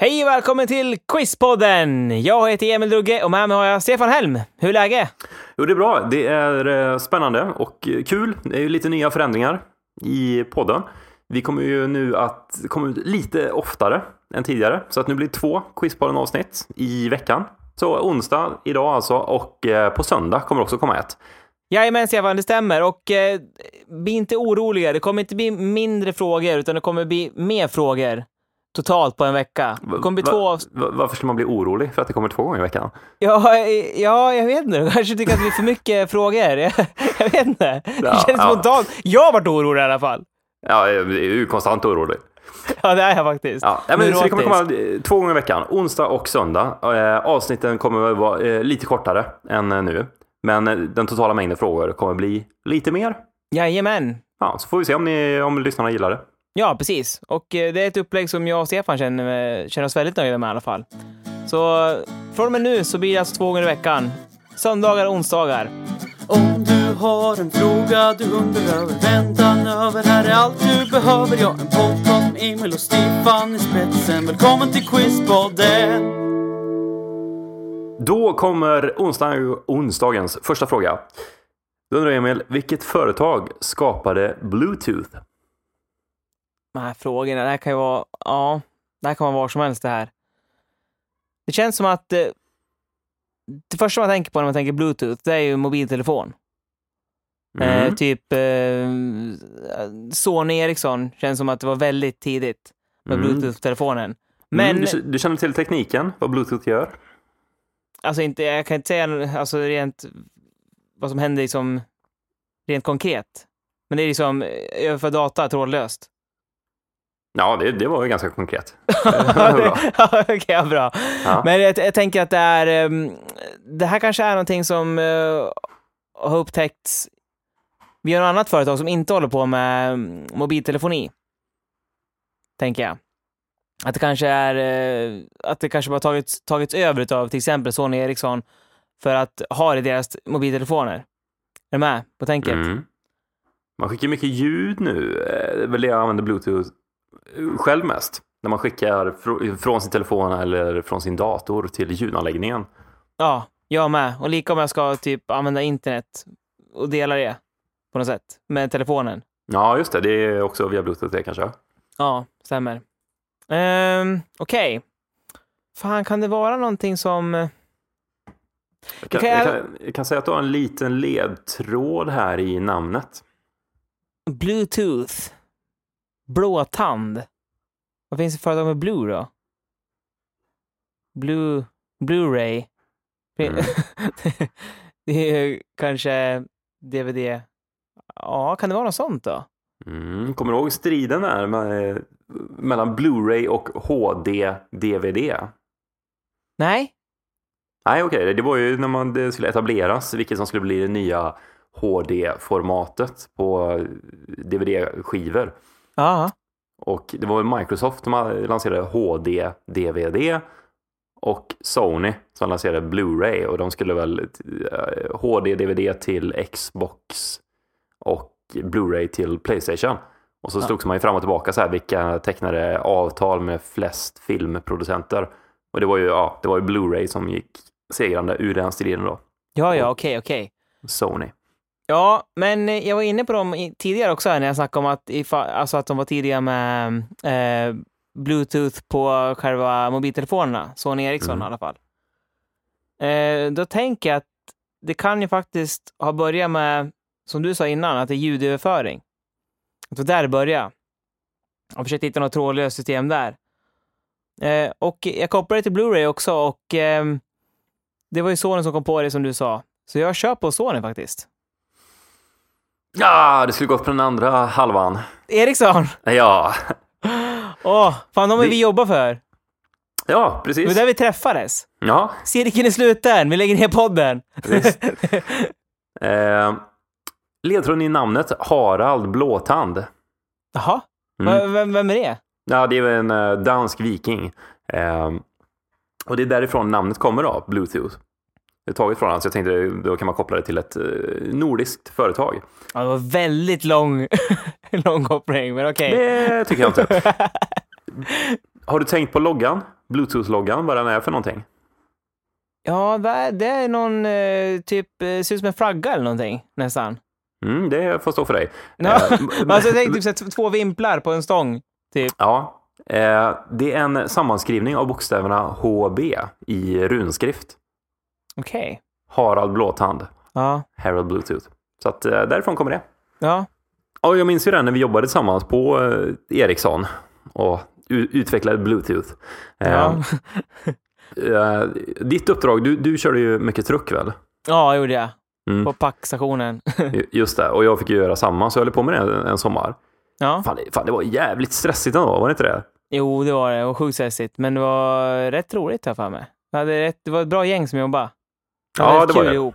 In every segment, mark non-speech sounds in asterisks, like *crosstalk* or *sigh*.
Hej och välkommen till Quizpodden! Jag heter Emil Drugge och med mig har jag Stefan Helm. Hur är läget? Jo, det är bra. Det är eh, spännande och eh, kul. Det är ju lite nya förändringar i podden. Vi kommer ju nu att komma ut lite oftare än tidigare, så att nu blir det två Quizpodden-avsnitt i veckan. Så onsdag idag alltså och eh, på söndag kommer också komma ett. Jajamän Stefan, det stämmer. Och eh, bli inte oroliga. Det kommer inte bli mindre frågor, utan det kommer bli mer frågor totalt på en vecka. Det kommer bli Va- två... va- varför ska man bli orolig för att det kommer två gånger i veckan? Ja, ja, jag vet inte. Du kanske tycker att det blir för mycket *laughs* frågor. Jag, jag vet inte. Det Ja, känns ja. spontant. Jag har varit orolig i alla fall. Ja, jag är ju konstant orolig. Ja, det är jag faktiskt. Ja, ja, men, så det kommer komma eh, två gånger i veckan, onsdag och söndag. Eh, avsnitten kommer väl vara eh, lite kortare än nu. Men den totala mängden frågor kommer bli lite mer. Jajamän. Ja, så får vi se om, ni, om lyssnarna gillar det. Ja, precis. Och eh, det är ett upplägg som jag och Stefan känner, eh, känner oss väldigt nöjda med i alla fall. Så från och med nu så blir det alltså två gånger i veckan. Söndagar och onsdagar. Om du har en fråga du undrar över, väntan över, här är allt du behöver. Ja, en podcast med Emil och Stefan i spetsen. Välkommen till Quizpodden! Då kommer onsdag, onsdagens första fråga. Då undrar Emil, vilket företag skapade Bluetooth? De här frågorna, det här kan ju vara... Ja, det här kan vara var som helst det här. Det känns som att eh, det första man tänker på när man tänker bluetooth, det är ju mobiltelefon. Eh, Mm. typ eh, Sony Ericsson känns som att det var väldigt tidigt med Mm. bluetooth-telefonen. Men Mm, du, du känner till tekniken, vad Bluetooth gör? alltså inte, jag kan inte säga alltså rent vad som händer liksom rent konkret. Men det är liksom eh, överför data trådlöst. Ja, det, det var ju ganska konkret. *laughs* *laughs* Okej, ja, bra. Ja. Men jag, jag tänker att det är... det här kanske är någonting som eh, har upptäckts via något annat företag som inte håller på med mobiltelefoni. Tänker jag. Att det kanske är... eh, att det kanske bara tagits, tagits över av till exempel Sony Ericsson för att ha det i deras mobiltelefoner. Är du med på tänket? Mm. Man skickar mycket ljud nu. Eh, Det är väl det jag använder Bluetooth själv mest. När man skickar fr- från sin telefon eller från sin dator till ljudanläggningen. Ja, jag med. Och lika om jag ska typ använda internet och dela det på något sätt med telefonen. Ja, just det. Det är också via Bluetooth det kanske. Ja, stämmer. Um, Okej. Fan, kan det vara någonting som... eh, Jag kan, jag- kan, jag kan säga att du har en liten ledtråd här i namnet. Bluetooth. Blåtand. Vad finns det för företag med Blue då? Blue... Blu-ray. Mm. *laughs* det är kanske DVD. Ja, kan det vara något sånt då? Mm. Kommer du ihåg striden där med, mellan Blu-ray och HD-DVD? Nej? Nej, okej. Det var ju när man det skulle etableras vilket som skulle bli det nya HD-formatet på DVD-skivor. Ja. Och det var Microsoft som lanserade HD-DVD och Sony som lanserade Blu-ray och de skulle väl eh, HD-DVD till Xbox och Blu-ray till Playstation. Och så slogs man ju fram och tillbaka så här vilka tecknade avtal med flest filmproducenter. Och det var ju, ja, det var ju Blu-ray som gick segrande ur den striden då. Ja, ja, okej, okej. Sony. Ja, men eh, jag var inne på dem tidigare också när jag snackade om att, alltså att de var tidiga med eh, Bluetooth på själva mobiltelefonerna. Sony Ericsson Mm. i alla fall. Eh, då tänker jag att det kan ju faktiskt ha börjat med, som du sa innan, att det är ljudöverföring. Att det var där det började. Jag försökte hitta något trådlöst system där. Eh, och jag kopplade till Blu-ray också och ehm, det var ju Sony som kom på det som du sa. Så jag kör på Sony faktiskt. Ja, det skulle gått på den andra halvan. Ericsson! Ja, Åh, fan de är Det- vi jobbar för. ja Det var precis. där vi träffades. Ja, Cirkeln är sluten, vi lägger ner podden. *laughs* eh, ledtråden i namnet Harald Blåtand. Jaha, Mm. Vem, vem är det? Ja, det är en eh, dansk viking. Eh, och det är därifrån namnet kommer då, Bluetooth. Det är taget från han, så jag tänkte då kan man koppla det till ett eh, nordiskt företag. Ja, det var väldigt lång, *laughs* lång koppling, men okej. Det tycker jag inte. *laughs* Har du tänkt på loggan? Bluetooth-loggan, vad den är för någonting? Ja, det är- någon eh, typ, eh, ser ut som en flagga eller någonting nästan. Mm, det får stå för dig. *laughs* Eh, m- alltså tänkte typ så två vimplar på en stång. Typ. Ja, eh, det är en sammanskrivning av bokstäverna HB i runskrift. Okej. Harald Blåtand, Ja. Harold Bluetooth. Så att eh, därifrån kommer det. Ja. Ja, jag minns ju det när vi jobbade tillsammans på eh, Ericsson och utvecklade Bluetooth. Ja. *laughs* eh, ditt uppdrag, du, du körde ju mycket truck väl? ja, gjorde jag. Mm. På packstationen. *laughs* Ju- Just det, och jag fick ju göra samma, så jag höll på med det en, en sommar. ja. Fan det, fan, det var jävligt stressigt ändå, var det inte det? Jo, det var det. Och sjukt stressigt. Men det var rätt roligt har jag för mig. Jag rätt, det var ett bra gäng som jobbade. Hade Ja, det var det. ihop.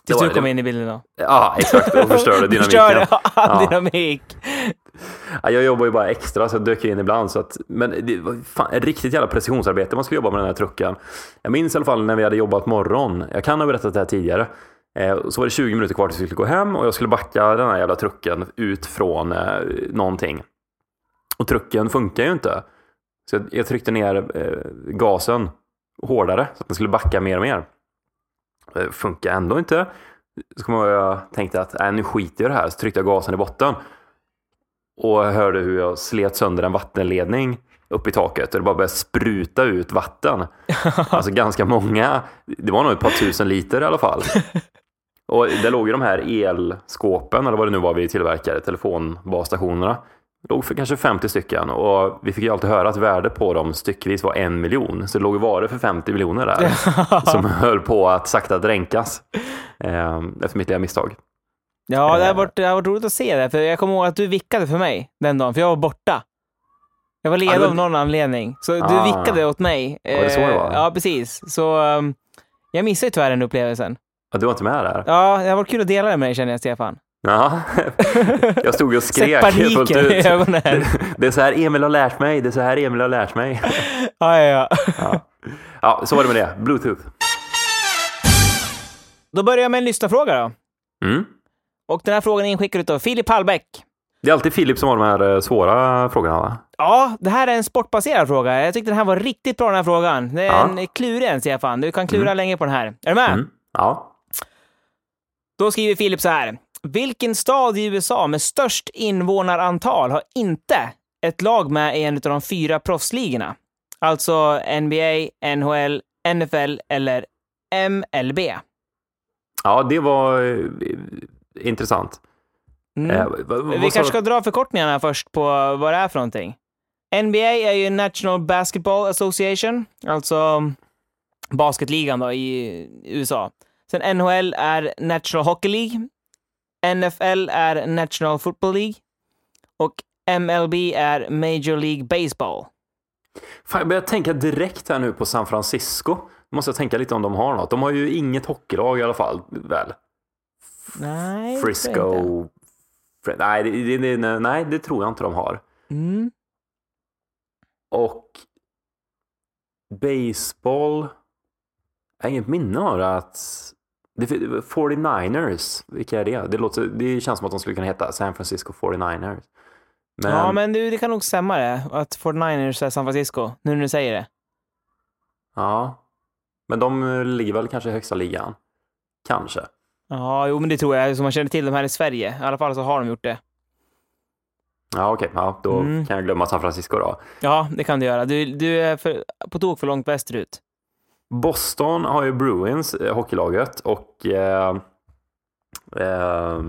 Det Tills var du det. kom in i bilden då. Ja, exakt, och förstörde *laughs* dynamiken. Förstörde all dynamik. Ja, jag jobbar ju bara extra så jag dök in ibland. Så att, men det var fan ett riktigt jävla precisionsarbete man skulle jobba med den här trucken. Jag minns i alla fall när vi hade jobbat morgon. Jag kan ha berättat det här tidigare. Eh, så var det 20 minuter kvar tills vi skulle gå hem och jag skulle backa den här jävla trucken ut från eh, någonting. Och trucken funkar ju inte. Så jag, jag tryckte ner eh, gasen hårdare så att den skulle backa mer och mer. Eh, funkar ändå inte. Så kommer jag tänkte att äh, nu skiter jag i det här. Så tryckte jag gasen i botten. Och hörde hur jag slet sönder en vattenledning upp i taket och det bara började spruta ut vatten. *laughs* Alltså ganska många. Det var nog ett par tusen liter i alla fall. Och där låg ju de här elskåpen, eller vad det nu var vi tillverkade, telefonbasstationerna. Låg för kanske 50 stycken och vi fick ju alltid höra att värdet på dem styckvis var en miljon. Så det låg varor för 50 miljoner där *laughs* som höll på att sakta dränkas eh, efter mitt lilla misstag. Ja, det har, Eh. varit, det har varit roligt att se det. För jag kommer ihåg att du vickade för mig den dagen, för jag var borta. Jag var ledig det- av någon anledning. Så du Ah. vickade åt mig. Var det så det var? Eh, Ja, precis. Så um, jag missade tyvärr den upplevelsen. Ja, du var inte med där? Ja, det har varit kul att dela det med dig känner jag, Stefan. Ja, *laughs* jag stod och skrek paniken i ögonen. *laughs* Det är så här Emil har lärt mig, det är så här Emil har lärt mig. *laughs* Ja, ja, ja. Ja, så var det med det. Bluetooth. Då börjar jag med en lyssnarfråga då. Mm. Och den här frågan är inskickad av Filip Hallbäck. Det är alltid Filip som har de här eh, svåra frågorna va? Ja, det här är en sportbaserad fråga. Jag tyckte den här var riktigt bra den här frågan. Det är Ja. en klurig en, Stefan. Du kan klura Mm. länge på den här. Är du med? Mm. Ja. Då skriver Filip så här. Vilken stad i USA med störst invånarantal har inte ett lag med i en av de fyra proffsligorna? Alltså NBA, NHL, NFL eller MLB. ja, det var eh, intressant. Mm. Eh, vad- vad Vi kanske ska dra förkortningarna först på vad det är för någonting. NBA är ju National Basketball Association, alltså basketligan då i USA. Sen NHL är National Hockey League. NFL är National Football League. Och MLB är Major League Baseball. Fan, jag börjar tänka direkt här nu på San Francisco. Då måste jag tänka lite om de har något. De har ju inget hockeylag i alla fall, väl? Nej. Frisco... Nej det, det, det, nej, det tror jag inte de har. Mm. Och baseball. Jag har inget minne av att... Det, 49ers, vilka är det? Det, låter, det känns som att de skulle kunna heta San Francisco 49ers. Men, Ja, men du, det kan nog stämma det, att 49ers är San Francisco, nu när du säger det. ja. men de ligger väl kanske i högsta ligan. Kanske. Ja, jo, men det tror jag. Som man känner till dem här i Sverige. I alla fall så har de gjort det. Ja, okej. Ja, då Mm. kan jag glömma San Francisco då. Ja, det kan du göra. Du, du är för, på tok för långt västerut. Boston har ju Bruins, eh, hockeylaget, och eh, eh,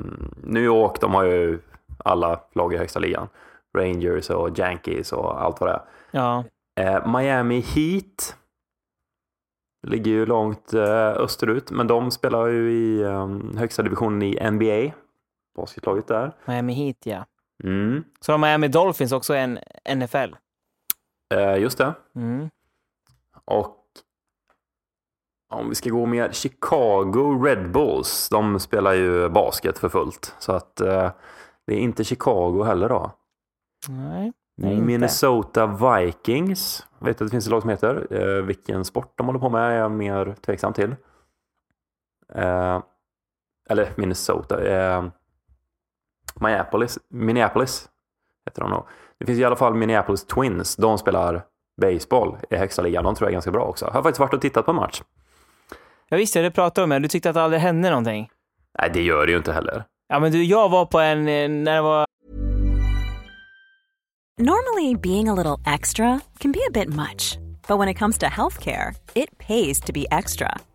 New York, de har ju alla lag i högsta ligan. Rangers och Yankees och allt vad det är. Ja. Eh, Miami Heat ligger ju långt eh, österut, men de spelar ju i eh, högsta divisionen i NBA. Basketlaget där. Miami Heat, ja. Mm. Så har Miami Dolphins också en NFL. Eh, just det. Mm. Och om vi ska gå med Chicago Red Bulls. De spelar ju basket för fullt. Så att eh, det är inte Chicago heller då. Nej. Nej, inte. Minnesota Vikings. Vet du att det finns ett lag som heter. Eh, vilken sport de håller på med är jag mer tveksam till. Eh, eller Minnesota. Eh, Minneapolis. Minneapolis heter de nog. Det finns i alla fall Minneapolis Twins. De spelar baseball i högsta ligan. De tror jag är ganska bra också. Jag har faktiskt varit och tittat på en match. Jag visste det, du pratade om det. Du tyckte att det aldrig hände någonting. Nej, det gör det ju inte heller. Ja, men du, jag var på en, eh, när det var Normally, being a little extra can be a bit much, but when it comes to healthcare, it pays to be extra.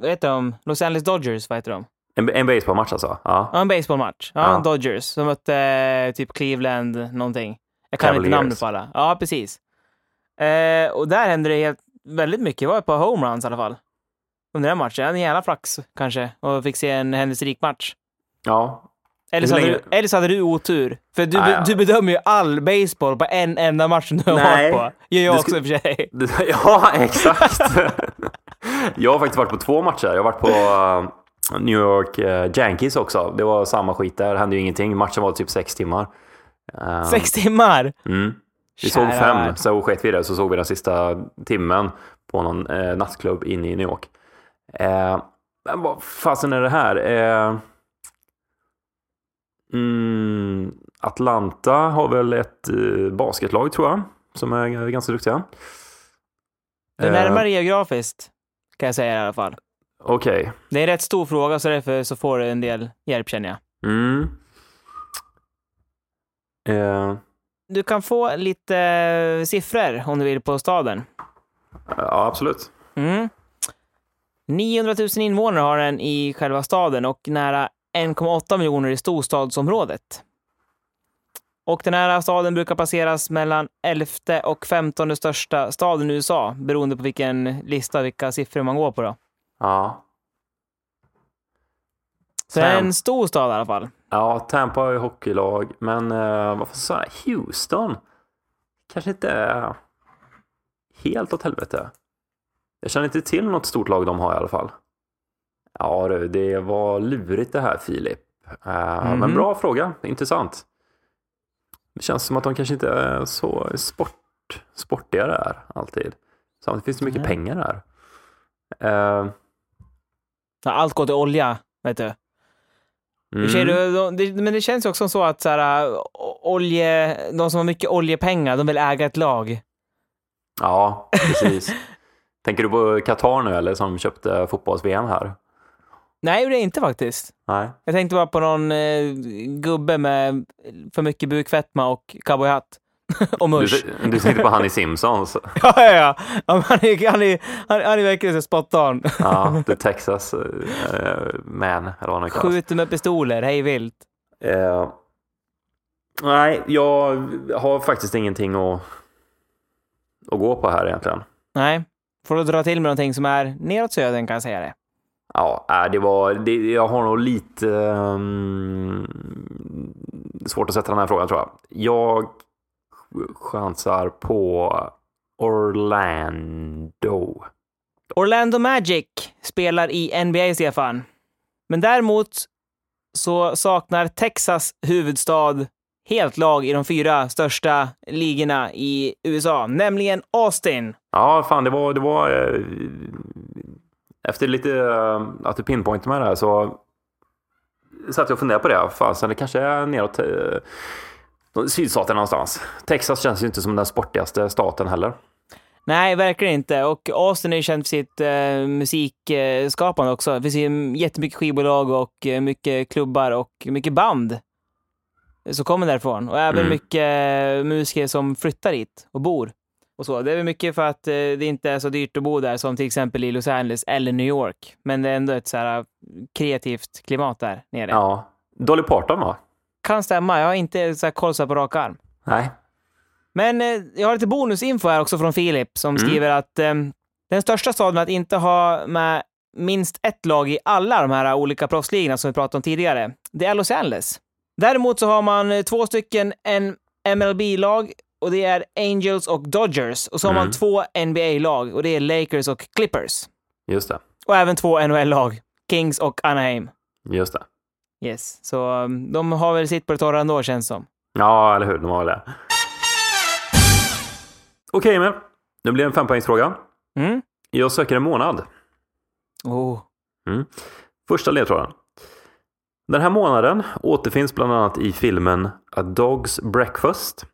Vad heter de? Los Angeles Dodgers, vad heter de? En, en baseballmatch alltså? Ja. Ja, en baseballmatch. Ja, Ja. Dodgers. Som mötte eh, typ Cleveland någonting. Jag kan inte Cavaliers. namnet på alla. Ja, precis. Eh, och där hände det helt, väldigt mycket. Det var ett par homeruns i alla fall. Under den matchen. Jag hade en jävla flax kanske och fick se en händelserik match. Ja. Eller så, länge- du, eller så hade du otur. För du, Ja, ja. du bedömer ju all baseball på en enda match du har varit på. gör jag också i och för sig. *laughs* Ja, exakt. *laughs* jag har faktiskt varit på två matcher. Jag har varit på eh, New York eh, Yankees också. Det var samma skit där. Det hände ju ingenting. Matchen var typ sex timmar. Eh, Sex timmar! Mm. Vi Kära såg fem, så sket vi det. Så såg vi den sista timmen på någon eh, nattklubb inne i New York. Eh, men vad fasen är det här? Eh, mm, Atlanta har väl ett eh, basketlag tror jag, som är ganska duktiga. Du är Eh, närmare geografiskt, kan jag säga i alla fall. Okej. Det är en rätt stor fråga, så därför så får du en del hjälp känner jag. Mm. Eh, Du kan få lite eh, siffror om du vill på staden. ja, absolut. Mm. 900 000 invånare har den i själva staden och nära 1,8 miljoner i storstadsområdet. Och den här staden brukar placeras mellan 11 och 15 största staden i USA, beroende på vilken lista, vilka siffror man går på då. Ja. Så det är en stor stad i alla fall. Ja, Tampa har ju hockeylag, men uh, varför sa jag Houston? Kanske inte är helt åt helvete. Jag känner inte till något stort lag de har i alla fall. Ja du, det var lurigt det här Filip. Eh, Mhm. Men bra fråga, intressant. Det känns som att de kanske inte är så sport, sportiga där alltid. Samtidigt finns det mycket Nej. pengar där. Eh, Ja, Allt går till olja, vet du. Mm. det- Men det känns ju också så att så här, olje, de som har mycket oljepengar, de vill äga ett lag. Ja, precis. *laughs* Tänker du på Qatar nu eller som köpte fotbolls-VM här? Nej, det är inte faktiskt. Nej. Jag tänkte bara på någon eh, gubbe med för mycket bukfetma och cowboyhatt. *laughs* och Du, musch. du tänkte på han i Simpsons? *laughs* Ja, ja, ja. ja men han, är, han, är, han, han är verkligen spot on. Ja, *laughs* The Texas eh, Man, eller vad han kallas. Skjuter med pistoler, hej vilt. Eh, nej, jag har faktiskt ingenting att, att gå på här egentligen. Nej, får du dra till med någonting som är neråt södern kan jag säga det. Ja, äh, det var, det, jag har nog lite ehm, svårt att sätta den här frågan tror jag. Jag chansar på Orlando. Orlando Magic spelar i NBA, Stefan. Men däremot så saknar Texas huvudstad helt lag i de fyra största ligorna i USA, nämligen Austin. Ja, fan det var, det var eh, efter lite eh, att du pinpointade med det här så satt jag och funderade på det. Fasen, det kanske är neråt eh, sydstaten någonstans. Texas känns ju inte som den sportigaste staten heller. Nej, verkligen inte. Och Austin är ju känd för sitt eh, musikskapande också. Det finns ju jättemycket skivbolag och eh, mycket klubbar och mycket band som kommer därifrån. Och även Mm. mycket musiker som flyttar hit och bor. Och så. Det är väl mycket för att eh, det inte är så dyrt att bo där som till exempel i Los Angeles eller New York. Men det är ändå ett så här kreativt klimat där nere. Ja. Dolly Parton va? Kan stämma. Jag har inte så här koll på rak arm. Nej. Men eh, jag har lite bonusinfo här också från Filip som skriver att eh, den största staden att inte ha med minst ett lag i alla de här olika proffsligorna som vi pratade om tidigare, det är Los Angeles. Däremot så har man två stycken en MLB-lag och det är Angels och Dodgers. Och så har man Mm. två NBA-lag och det är Lakers och Clippers. Just det. Och även två NHL-lag, Kings och Anaheim. Just det. Yes, så um, de har väl sitt på det torra ändå känns som. Ja, eller hur? De har väl det. Okej, Emil. Nu blir det en fempoängsfråga. Mm? Jag söker en månad. Oh. Mm. Första ledtråden. Den här månaden återfinns bland annat i filmen A Dog's Breakfast.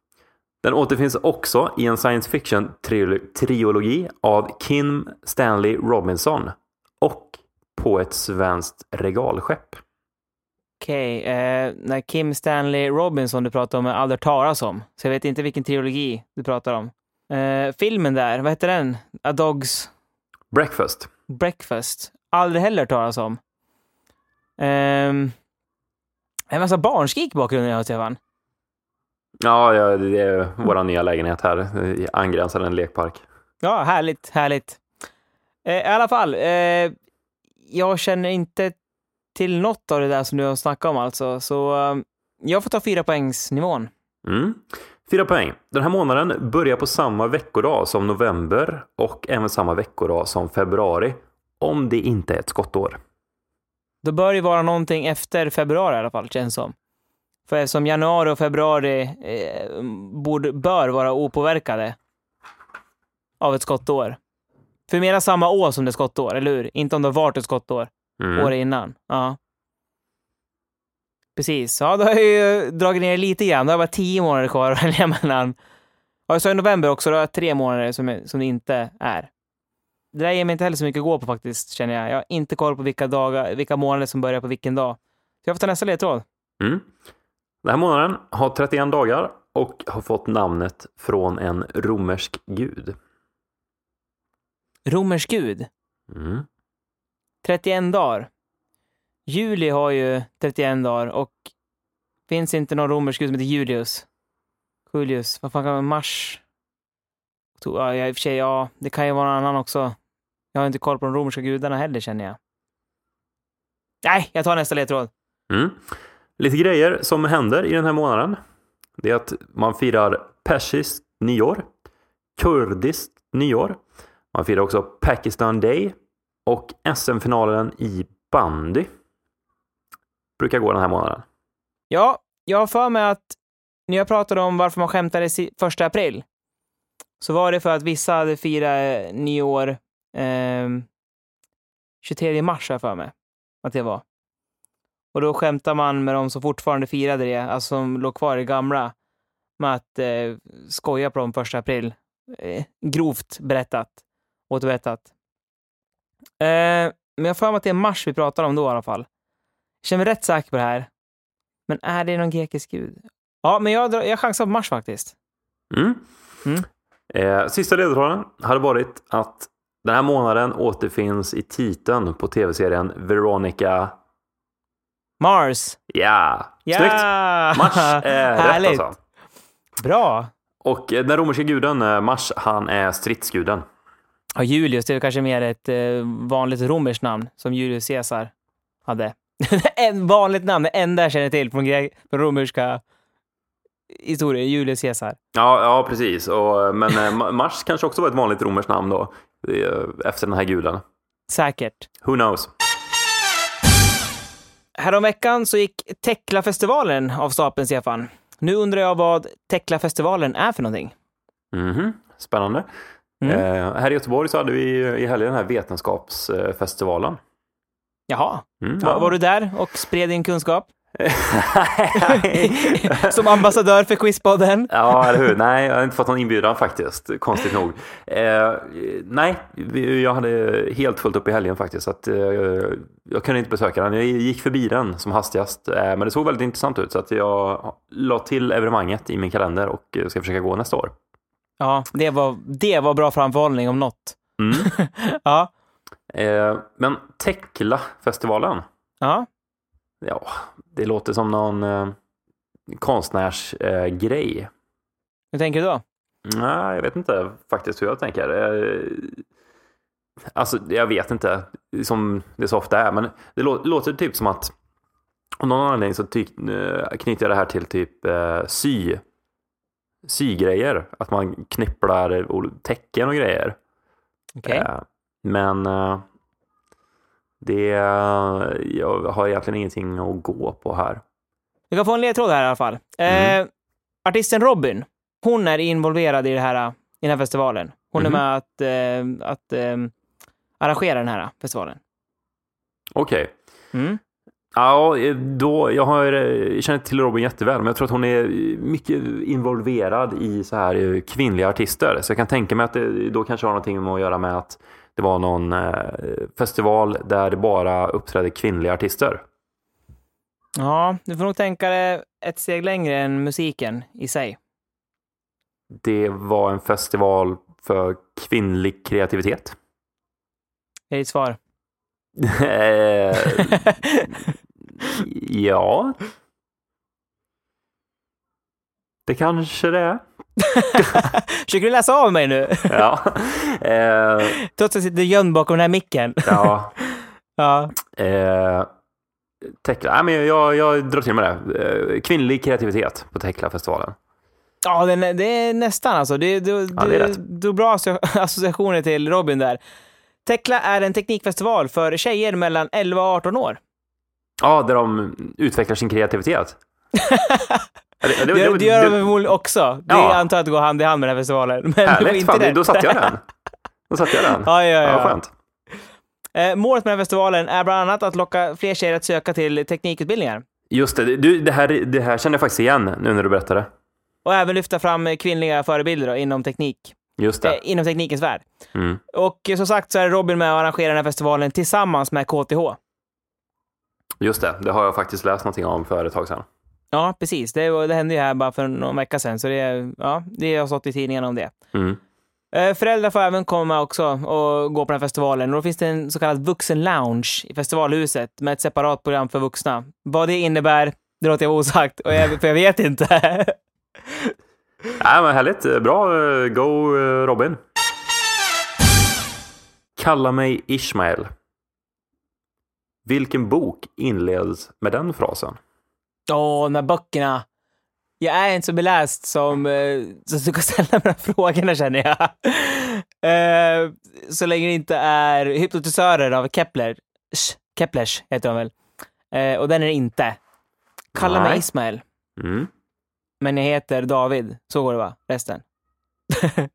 Den återfinns också i en science fiction-trilogi av Kim Stanley Robinson och på ett svenskt regalskepp. Okej, eh, när Kim Stanley Robinson du pratar om är aldrig hört talas om. Så jag vet inte vilken trilogi du pratar om. Eh, filmen där, vad heter den? A Dog's Breakfast. Breakfast. Aldrig heller talas om. Ehm, en massa barnskrik i bakgrunden jag har, Stefan. Ja, ja, det är vår nya lägenhet här. Angränsande en lekpark. Ja, härligt, härligt. Eh, I alla fall, eh, jag känner inte till något av det där som du har snackat om alltså, så eh, jag får ta fyra poängsnivån. Mm. Fyra poäng. Den här månaden börjar på samma veckodag som november och även samma veckodag som februari. Om det inte är ett skottår. Då bör det vara någonting efter februari i alla fall, känns som. För eftersom januari och februari eh, borde, bör vara opåverkade av ett skottår. För mera samma år som det är skottår, eller hur? Inte om det har varit ett skottår Mm. året innan. Ja. Precis. Ja, då har jag ju dragit ner lite grann. Då har jag bara tio månader kvar att välja mellan. Ja, jag sa i november också, då har jag tre månader som, som det inte är. Det där ger mig inte heller så mycket att gå på faktiskt, känner jag. Jag har inte koll på vilka dagar, vilka månader som börjar på vilken dag. Så jag får ta nästa ledtråd. Mm. Den här månaden har 31 dagar och har fått namnet från en romersk gud. Romersk gud. Mm. 31 dagar. Juli har ju 31 dagar och finns inte någon romersk gud som heter Julius. Julius, vad fan kan man mars? Ja, i och för sig, ja, det kan ju vara någon annan också. Jag har inte koll på de romerska gudarna heller känner jag. Nej, jag tar nästa ledtråd. Mm. Lite grejer som händer i den här månaden. Det är att man firar persiskt nyår, kurdiskt nyår. Man firar också Pakistan Day och SM-finalen i bandy. Brukar gå den här månaden. Ja, jag har för mig att när jag pratade om varför man skämtade första april så var det för att vissa hade firat eh, nyår eh, 23 mars har jag för mig att det var. Och då skämtar man med de som fortfarande firade det, alltså som låg kvar i gamla, med att eh, skoja på dem första april. Eh, grovt berättat. Återberättat. Eh, men jag för mig att det är Mars vi pratar om då i alla fall. Jag känner mig rätt säker på det här. Men är det någon grekisk gud? Ja, men jag, jag chansar på Mars faktiskt. Mm. Mm. Eh, sista ledtråden hade varit att den här månaden återfinns i titeln på tv-serien Veronica. Mars! Ja, Ja! snyggt! Mars är *laughs* rätt Härligt. alltså. Bra! Och eh, den romerska guden eh, Mars, han är stridsguden. Ja, Julius, det är kanske mer ett eh, vanligt romerskt namn som Julius Caesar hade. *laughs* en vanligt namn, det enda jag känner till från, gre- från romerska historier, Julius Caesar. Ja, ja precis. Och, men eh, Ma- Mars kanske också var ett vanligt romerskt namn då, eh, efter den här guden. Säkert. Who knows? Häromveckan så gick Tekla-festivalen av stapeln, Stefan. Nu undrar jag vad Tekla-festivalen är för någonting. Mhm, Spännande. Mm. Eh, här i Göteborg så hade vi i helgen den här vetenskapsfestivalen. Jaha, Mm, var, ja. var du där och spred din kunskap? *laughs* Som ambassadör för Quizpodden? Ja, eller hur? Nej, jag har inte fått någon inbjudan faktiskt, konstigt nog. Eh, nej, jag hade helt fullt upp i helgen faktiskt, så att, eh, jag kunde inte besöka den. Jag gick förbi den som hastigast, eh, men det såg väldigt intressant ut, så att jag la till evenemanget i min kalender och eh, ska försöka gå nästa år. Ja, det var, det var bra framförhållning om något. Mm. *laughs* Ja, Eh, men Tekla-festivalen, ja. Ja, det låter som någon eh, konstnärsgrej. Eh, grej. Hur tänker du då? Nej, jag vet inte faktiskt hur jag tänker. Eh, Alltså, jag vet inte, som det så ofta är, men det lå- låter typ som att av någon anledning så ty- eh, knyter jag det här till typ eh, sy sygrejer. Att man knypplar och- tecken och grejer. Okej. Eh, Men eh, det, jag har egentligen ingenting att gå på här. Du kan få en ledtråd här i alla fall. Mm. Eh, artisten Robin, hon är involverad i, det här, i den här festivalen. Hon Mhm. är med att, eh, att eh, arrangera den här festivalen. Okej. Mm. Ja, då, jag har, eh, känner till Robin jätteväl, men jag tror att hon är mycket involverad i så här eh, kvinnliga artister. Så jag kan tänka mig att det då kanske har någonting att göra med att det var någon eh, festival där det bara uppträdde kvinnliga artister. Ja, du får nog tänka dig ett steg längre än musiken i sig. Det var en festival för kvinnlig kreativitet. Det är ditt svar. *laughs* Eh, *laughs* ja. Det kanske det är. *laughs* Försöker du läsa av mig nu? *laughs* Ja. Eh, Trots att jag sitter gömd bakom den här micken. *laughs* ja. Ja. Eh, Tekla. Nej, men jag, jag drar till med det. Eh, kvinnlig kreativitet på Tekla-festivalen. Ja, är- det är nästan alltså. Du, du, Ja, det är rätt. du har bra asso- associationer till Robin där. Tekla är en teknikfestival för tjejer mellan 11 och 18 år. Ja, där de utvecklar sin kreativitet. Det- det- Det, det- det gör de det- förmodligen också. Det Ja. antar jag att det går hand i hand med den här festivalen. Men det Härligt, inte fan, det. då satte jag den. *laughs* Då satte jag den. Ja, ja, ja. Ja, skönt. Eh, målet med den här festivalen är bland annat att locka fler tjejer att söka till teknikutbildningar. Just det, du, det, här, det här kände jag faktiskt igen nu när du berättade. Och även lyfta fram eh, kvinnliga förebilder då, inom teknik. Just Eh, det. inom teknikens värld. Mm. Och eh, som sagt så är Robin med och arrangerar den här festivalen tillsammans med KTH. Just det, det har jag faktiskt läst någonting om för ett tag sedan. Ja, precis. Det, det hände ju här bara för någon vecka sedan, så det, ja, det har stått i tidningen om det. Mm. Eh, Föräldrar får även komma också och gå på den här festivalen. Och då finns det en så kallad vuxen lounge i festivalhuset med ett separat program för vuxna. Vad det innebär, det låter jag vara osagt, och jag, för jag vet inte. *laughs* Nej, men härligt. Bra. eh, Go eh, Robin. Kalla mig Ismael. Vilken bok inleds med den frasen? Åh, de här böckerna. Jag är inte så beläst som, eh, så du kan ställa de här frågorna känner jag. *laughs* Eh, så länge det inte är Hypnotisörer av Kepler. Sh, Keplers heter de väl. Eh, och den är det inte. Kalla mig Nej. Ismael, Mm. men jag heter David. Så går det va? Resten. *laughs*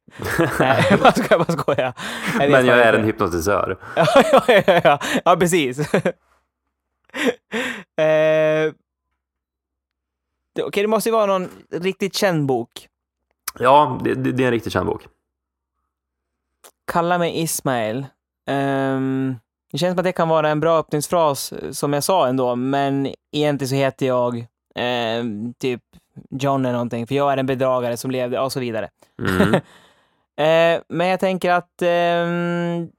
Nej, *laughs* jag bara skojar. Jag bara skojar. vet Men jag är en hypnotisör. ja, ja, ja, ja, ja, precis. eh, Okej, det måste ju vara någon riktigt känd bok. Ja, det, det, det är en riktigt känd bok. Kalla mig Ismail. Ehm, det känns som att det kan vara en bra öppningsfras, som jag sa ändå, men egentligen så heter jag ehm, typ John eller någonting, för jag är en bedragare som levde, och så vidare. Mm. *laughs* Eh, men jag tänker att ehm,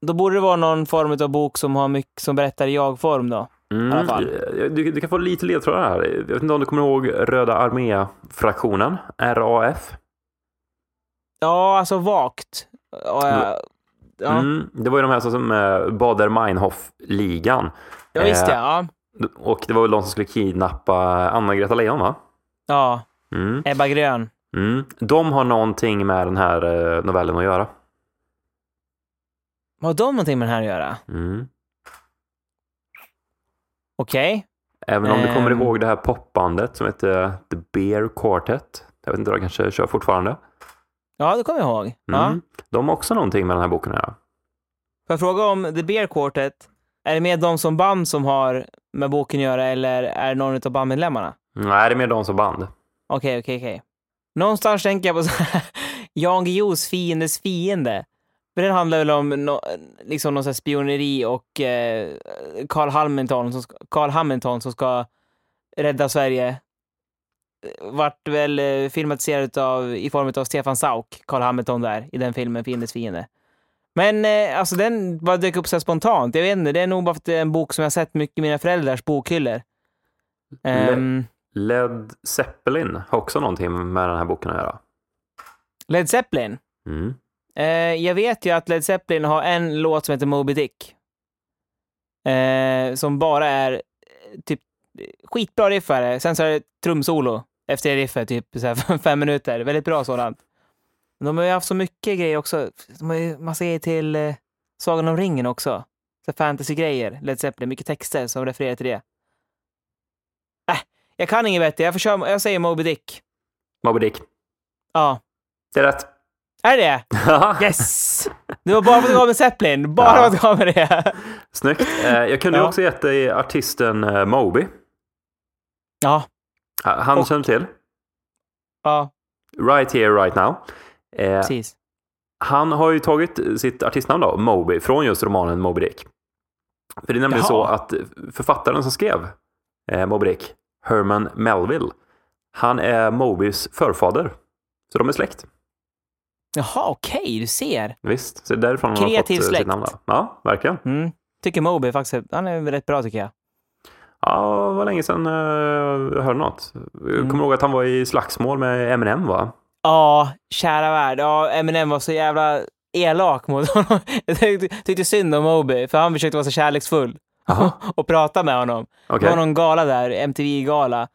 då borde det vara någon form av bok som har mycket som berättar i jag-form då. Mm. Du, du kan få lite ledtrådar här. Jag vet inte om du kommer ihåg Röda armé-fraktionen, RAF? Ja, alltså vagt. Ja, ja. Mm. Det var ju de här som eh, Bader Meinhof-ligan. ja visst Eh, ja. Och det var väl de som skulle kidnappa Anna-Greta Leijon, va? Ja, Mm. Ebba Grön. Mm. De har någonting med den här novellen att göra. Har de någonting med den här att göra? Mm. Okej. Även om du kommer Ehm. ihåg det här popbandet som heter The Bear Quartet. Jag vet inte, de kanske kör fortfarande. Ja, det kommer jag ihåg. Ja. Mm. De har också någonting med den här boken göra. Får jag fråga om The Bear Quartet, är det med de som band som har med boken att göra eller är det någon av bandmedlemmarna? Nej, det är mer de som band. Okej, okej, okej. Någonstans tänker jag på så här, *laughs* Jan Guillous fiendes fiende. För den handlar väl om no, liksom någon spioneri och eh, Carl Hamilton, som ska, Carl Hamilton som ska rädda Sverige. Vart väl eh, filmatiserad av, i form av Stefan Sauk, Carl Hamilton där, i den filmen Fiendes fiende. Men eh, alltså den bara dök upp så spontant. Jag vet inte, det är nog bara för att det är en bok som jag sett mycket i mina föräldrars bokhyllor. Ehm, Led Zeppelin har också någonting med den här boken att göra. Led Zeppelin. Mm. Eh, jag vet ju att Led Zeppelin har en låt som heter Moby Dick. Eh, som bara är eh, typ skitbra riff är det. Sen så är det trumsolo efter riffet, typ så här *laughs* fem minuter. Väldigt bra sådant. De har ju haft så mycket grejer också. De har ju massa grejer till eh, Sagan om ringen också. Så fantasy-grejer, Led Zeppelin. Mycket texter som refererar till det. Äh, jag kan inget bättre. Jag, får köra, jag säger Moby Dick. Moby Dick. Ja. Det är rätt. Är det *laughs* Yes! Det var bara för att du gav mig Zeppelin. Bara för Ja. att du gav mig det. Snyggt. Eh, jag kunde ju Ja. också gett dig artisten eh, Moby. Ja. Ha- Han Och- känner till. Ja, Right here, right now. Eh, precis. han har ju tagit sitt artistnamn då, Moby, från just romanen Moby Dick. För det är nämligen Jaha. så att författaren som skrev eh, Moby Dick, Herman Melville, han är Mobys förfader. Så de är släkt. Jaha, okej, du ser. Visst, så därifrån han har Kreativ fått eh, släkt. sitt namn. Då. Ja, verkligen. Mm. Tycker Moby faktiskt, han är rätt bra tycker jag. Ja, det var länge sedan eh, jag hörde något. Jag Mm. kommer ihåg att han var i slagsmål med Eminem, va? Ja, kära värld. Ja, Eminem var så jävla elak mot honom. *laughs* Jag tyckte, tyckte synd om Moby, för han försökte vara så kärleksfull Jaha. *laughs* och prata med honom. Okej. Det var någon gala där, MTV-gala,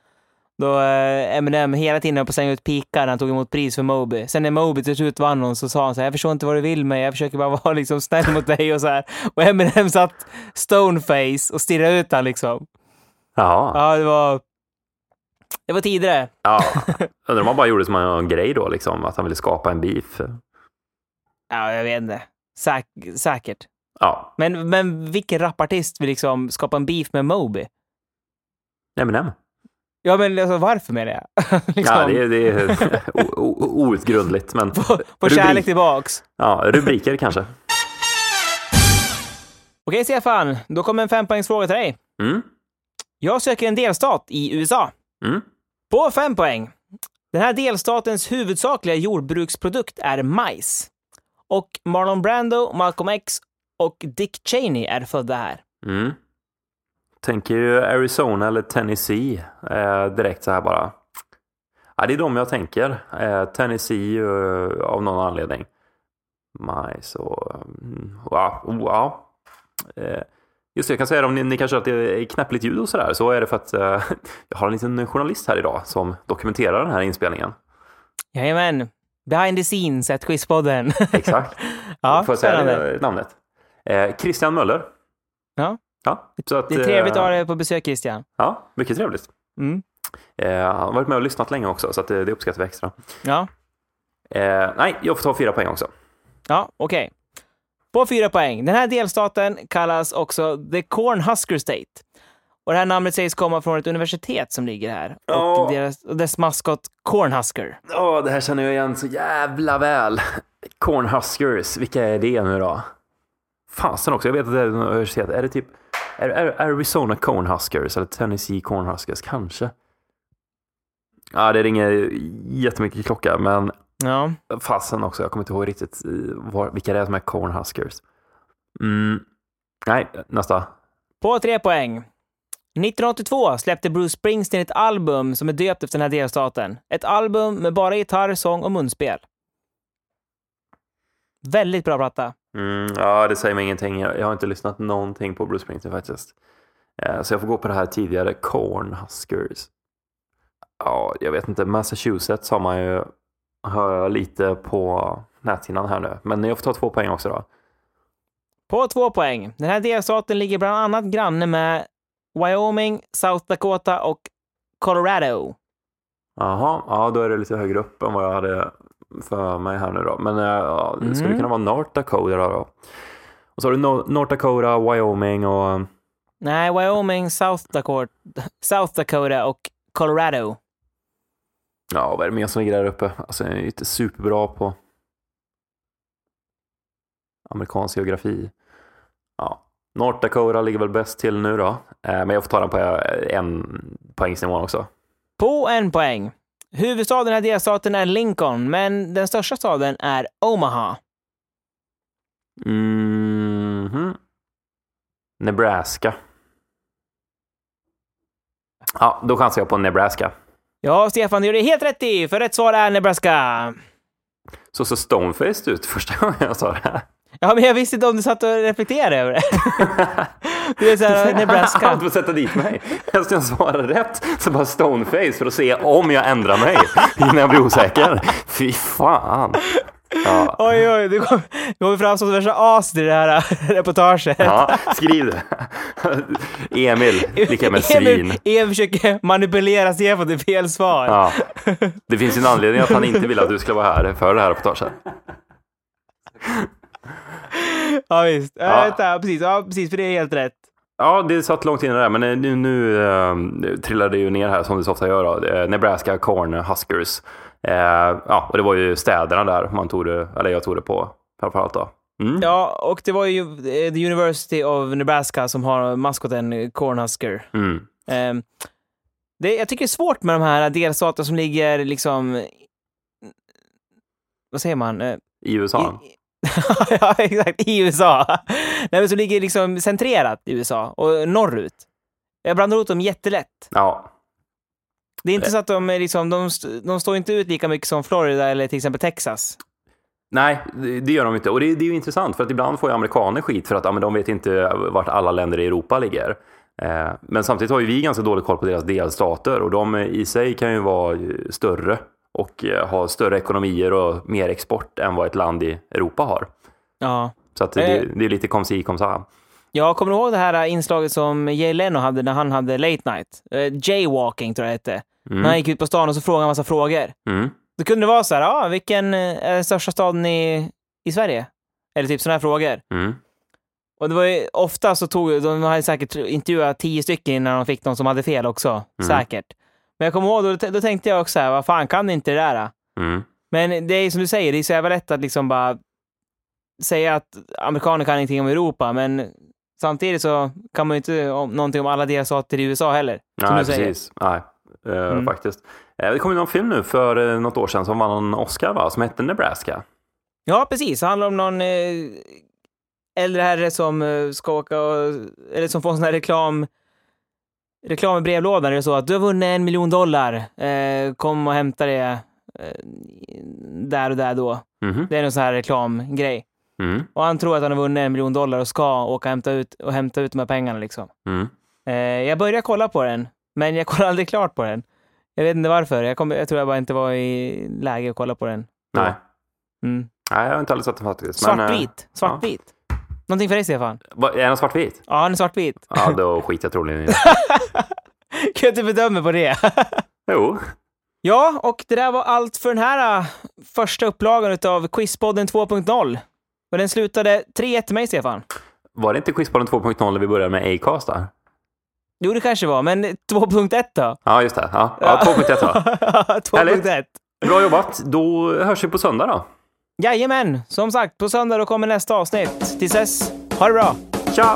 då eh, Eminem hela tiden höll på att slänga ut pikar när han tog emot pris för Moby. Sen när Moby till slut vann honom så sa han så här, jag förstår inte vad du vill mig, jag försöker bara *laughs* vara liksom snäll mot dig och så här. Och Eminem satt stoneface och stirrade ut han liksom. Jaha. Ja, det var... Det var tidigare. Ja. *laughs* Undrar om han bara gjorde som en grej då, liksom, att han ville skapa en beef. Ja, jag vet inte. Säk- säkert. Ja, Men, men vilken rapartist vill liksom skapa en beef med Moby? Eminem. Ja, men alltså, varför menar jag? *laughs* liksom, Ja, det är, det är outgrundligt, men Få Rubrik. kärlek tillbaks. ja, rubriker kanske. Okej, Stefan. Då kommer en fempoängsfråga till dig. Mm. Jag söker en delstat i USA. Mm. På fem poäng. Den här delstatens huvudsakliga jordbruksprodukt är majs. Och Marlon Brando, Malcolm X och Dick Cheney är födda här. Mm. Tänker ju Arizona eller Tennessee eh, direkt så här bara. Ja, det är de jag tänker. Eh, Tennessee eh, av någon anledning. Majs och... mm, Wow. wow. Eh, just det, jag kan säga det, om ni, ni kanske att det är knäppligt ljud och sådär så är det för att eh, *laughs* jag har en liten journalist här idag som dokumenterar den här inspelningen. Jajamän. Behind the scenes, ett Quizpodden. *laughs* Exakt. ja, Får jag säga namnet? Eh, Christian Möller. Ja. Ja, så att, Det är trevligt att eh, ha dig på besök, Christian. Ja, mycket trevligt. Mm. Eh, han har varit med och lyssnat länge också, så att det, uppskattar vi extra. Ja, Eh, nej, jag får ta fyra poäng också. ja okej. På fyra poäng. Den här delstaten kallas också The Corn Husker State. Och det här namnet sägs komma från ett universitet som ligger här. Ja. Och, deras, och dess maskot Cornhusker. Ja, det här känner jag igen så jävla väl. Cornhuskers, vilka är det nu då? Fasen också, jag vet att det är ett universitet. Är det typ Arizona Cornhuskers eller Tennessee Cornhuskers? Kanske. Ja, det ringer jättemycket klocka, men Ja. fasen också, jag kommer inte ihåg riktigt eh, var, vilka det är som är Cornhuskers. Mm. Nej, nästa. På tre poäng. 1982 släppte Bruce Springsteen ett album som är döpt efter den här delstaten. Ett album med bara gitarr, sång och munspel. Väldigt bra platta. Mm, ja, det säger mig ingenting. Jag, jag har inte lyssnat någonting på Bruce Springsteen faktiskt. Eh, så jag får gå på det här tidigare, Cornhuskers. Ja, jag vet inte. Massachusetts har man ju, hör jag lite på näthinnan här nu. Men jag får ta två poäng också då. På två poäng. Den här delstaten ligger bland annat granne med Wyoming, South Dakota och Colorado. Jaha, ja då är det lite högre upp än vad jag hade för mig här nu då. Men eh, ja, det skulle Mm. kunna vara North Dakota då. Och så har du Nor- North Dakota, Wyoming och... Nej, Wyoming, South Dakota, South Dakota och Colorado. Ja, vad är det mer som ligger där uppe? Alltså jag är inte superbra på amerikansk geografi. Ja, North Dakota ligger väl bäst till nu då. Eh, Men jag får ta den på eh, en poängsnivå också. På en poäng. Huvudstaden i delstaten är Lincoln, men den största staden är Omaha. Mhm. Nebraska. Ja, då chansar jag på Nebraska. Ja, Stefan, gör det helt rätt i, för rätt svar är Nebraska. Så så stonefaced ut första gången jag sa det här. Ja, men jag visste inte om du satt och reflekterade över det. *laughs* Du är såhär, Nebraska. Du får sätta dit mig. Jag ska svara rätt så bara stoneface för att se om jag ändrar mig innan jag blir osäker. Fy fan. Ja, Oj, oj, du kom- kommer fram som värsta as i det här äh, reportaget. ja skriv det. Emil, lika med svin. Emil, försöker manipulera Stefan till fel svar. Ja. Det finns en anledning att han inte vill att du ska vara här för det här reportaget. Ja, visst. Ja. Ja. Vänta, precis. Ja, precis, för det är helt rätt. Ja, det satt långt inne där, men eh, nu, nu eh, trillade det ju ner här som det så ofta gör. Då. Eh, Nebraska Corn Huskers. Eh, ja, och det var ju städerna där man tog det, eller jag tog det på framförallt då. Mm. Ja, och det var ju eh, The University of Nebraska som har maskoten Cornhusker. Mm. Ehm, det, jag tycker det är svårt med de här delstaterna som ligger liksom... Vad säger man? Eh, I USA. I, *laughs* ja, exakt. I USA. Nej, men som ligger liksom centrerat i USA och norrut. Jag blandar ihop dem jättelätt. Ja, Det är inte så att de, är liksom, de, de står inte ut lika mycket som Florida eller till exempel Texas. Nej, det gör de inte. Och det, det är ju intressant för att ibland får ju amerikaner skit för att ja, men de vet inte vart alla länder i Europa ligger. Eh, men samtidigt har ju vi ganska dålig koll på deras delstater och de i sig kan ju vara eh, större och eh, ha större ekonomier och mer export än vad ett land i Europa har. Ja. Så att det, Eh. det är lite kom si kom sa. Jag kommer ihåg det här inslaget som Jay Leno hade när han hade Late Night. Eh, jaywalking tror jag det hette. När han gick ut på stan och så frågade han massa frågor. Mm. Då kunde det vara så här, ah, vilken är den största staden i, i Sverige? Eller typ sådana här frågor. Mm. Och det var ju, ofta så tog de hade säkert intervjuat tio stycken innan de fick någon som hade fel också. Säkert. Men jag kommer ihåg, då, då tänkte jag också så här, vad fan kan inte det där? Mm. Men det är som du säger, det är så jävla lätt att liksom bara säga att amerikaner kan ingenting om Europa, men samtidigt så kan man ju inte om, någonting om alla delstater i USA heller. Nej, precis. Nej, eh, Mm. faktiskt. Eh, det kom ju någon film nu för eh, något år sedan som vann en Oscar va? Som hette Nebraska. Ja, precis. Det handlar om någon eh, äldre herre som eh, ska åka och, eller som får sån här reklam reklam i brevlådan. Det är så att du har vunnit en miljon dollar. Eh, kom och hämta det eh, där och där då. Mhm. Det är en sån här reklamgrej. Mm. Och han tror att han har vunnit en miljon dollar och ska åka och hämta ut, och hämta ut de här pengarna liksom. Mm. Eh, jag började kolla på den, men jag *laughs* kollade aldrig klart på den. Jag vet inte varför. Jag, kom, jag tror jag bara inte var i läge att kolla på den. Nej. Mm. Nej, jag har inte aldrig sett den faktiskt. men, eh, Svartvit. Svartvit. Någonting för dig, Stefan? vad- Är den svartvit? Ja, den är svartvit. Ja, då skiter jag troligen i det. *laughs* kan inte bedöma på det. Jo. *laughs* ja, och det där var allt för den här äh, första upplagan av Quizpodden 2.0. Och den slutade 3-1 till mig, Stefan. Var det inte Quizbollen 2.0 när vi började med Acast där? Jo, det kanske var, men 2.1 då? Ja, just det. Ja, ja 2.1 va? 2.1. Bra jobbat. Då hörs vi på söndag då. Jajamän, som sagt, på söndag då kommer nästa avsnitt. Tills dess, ha det bra! Tja!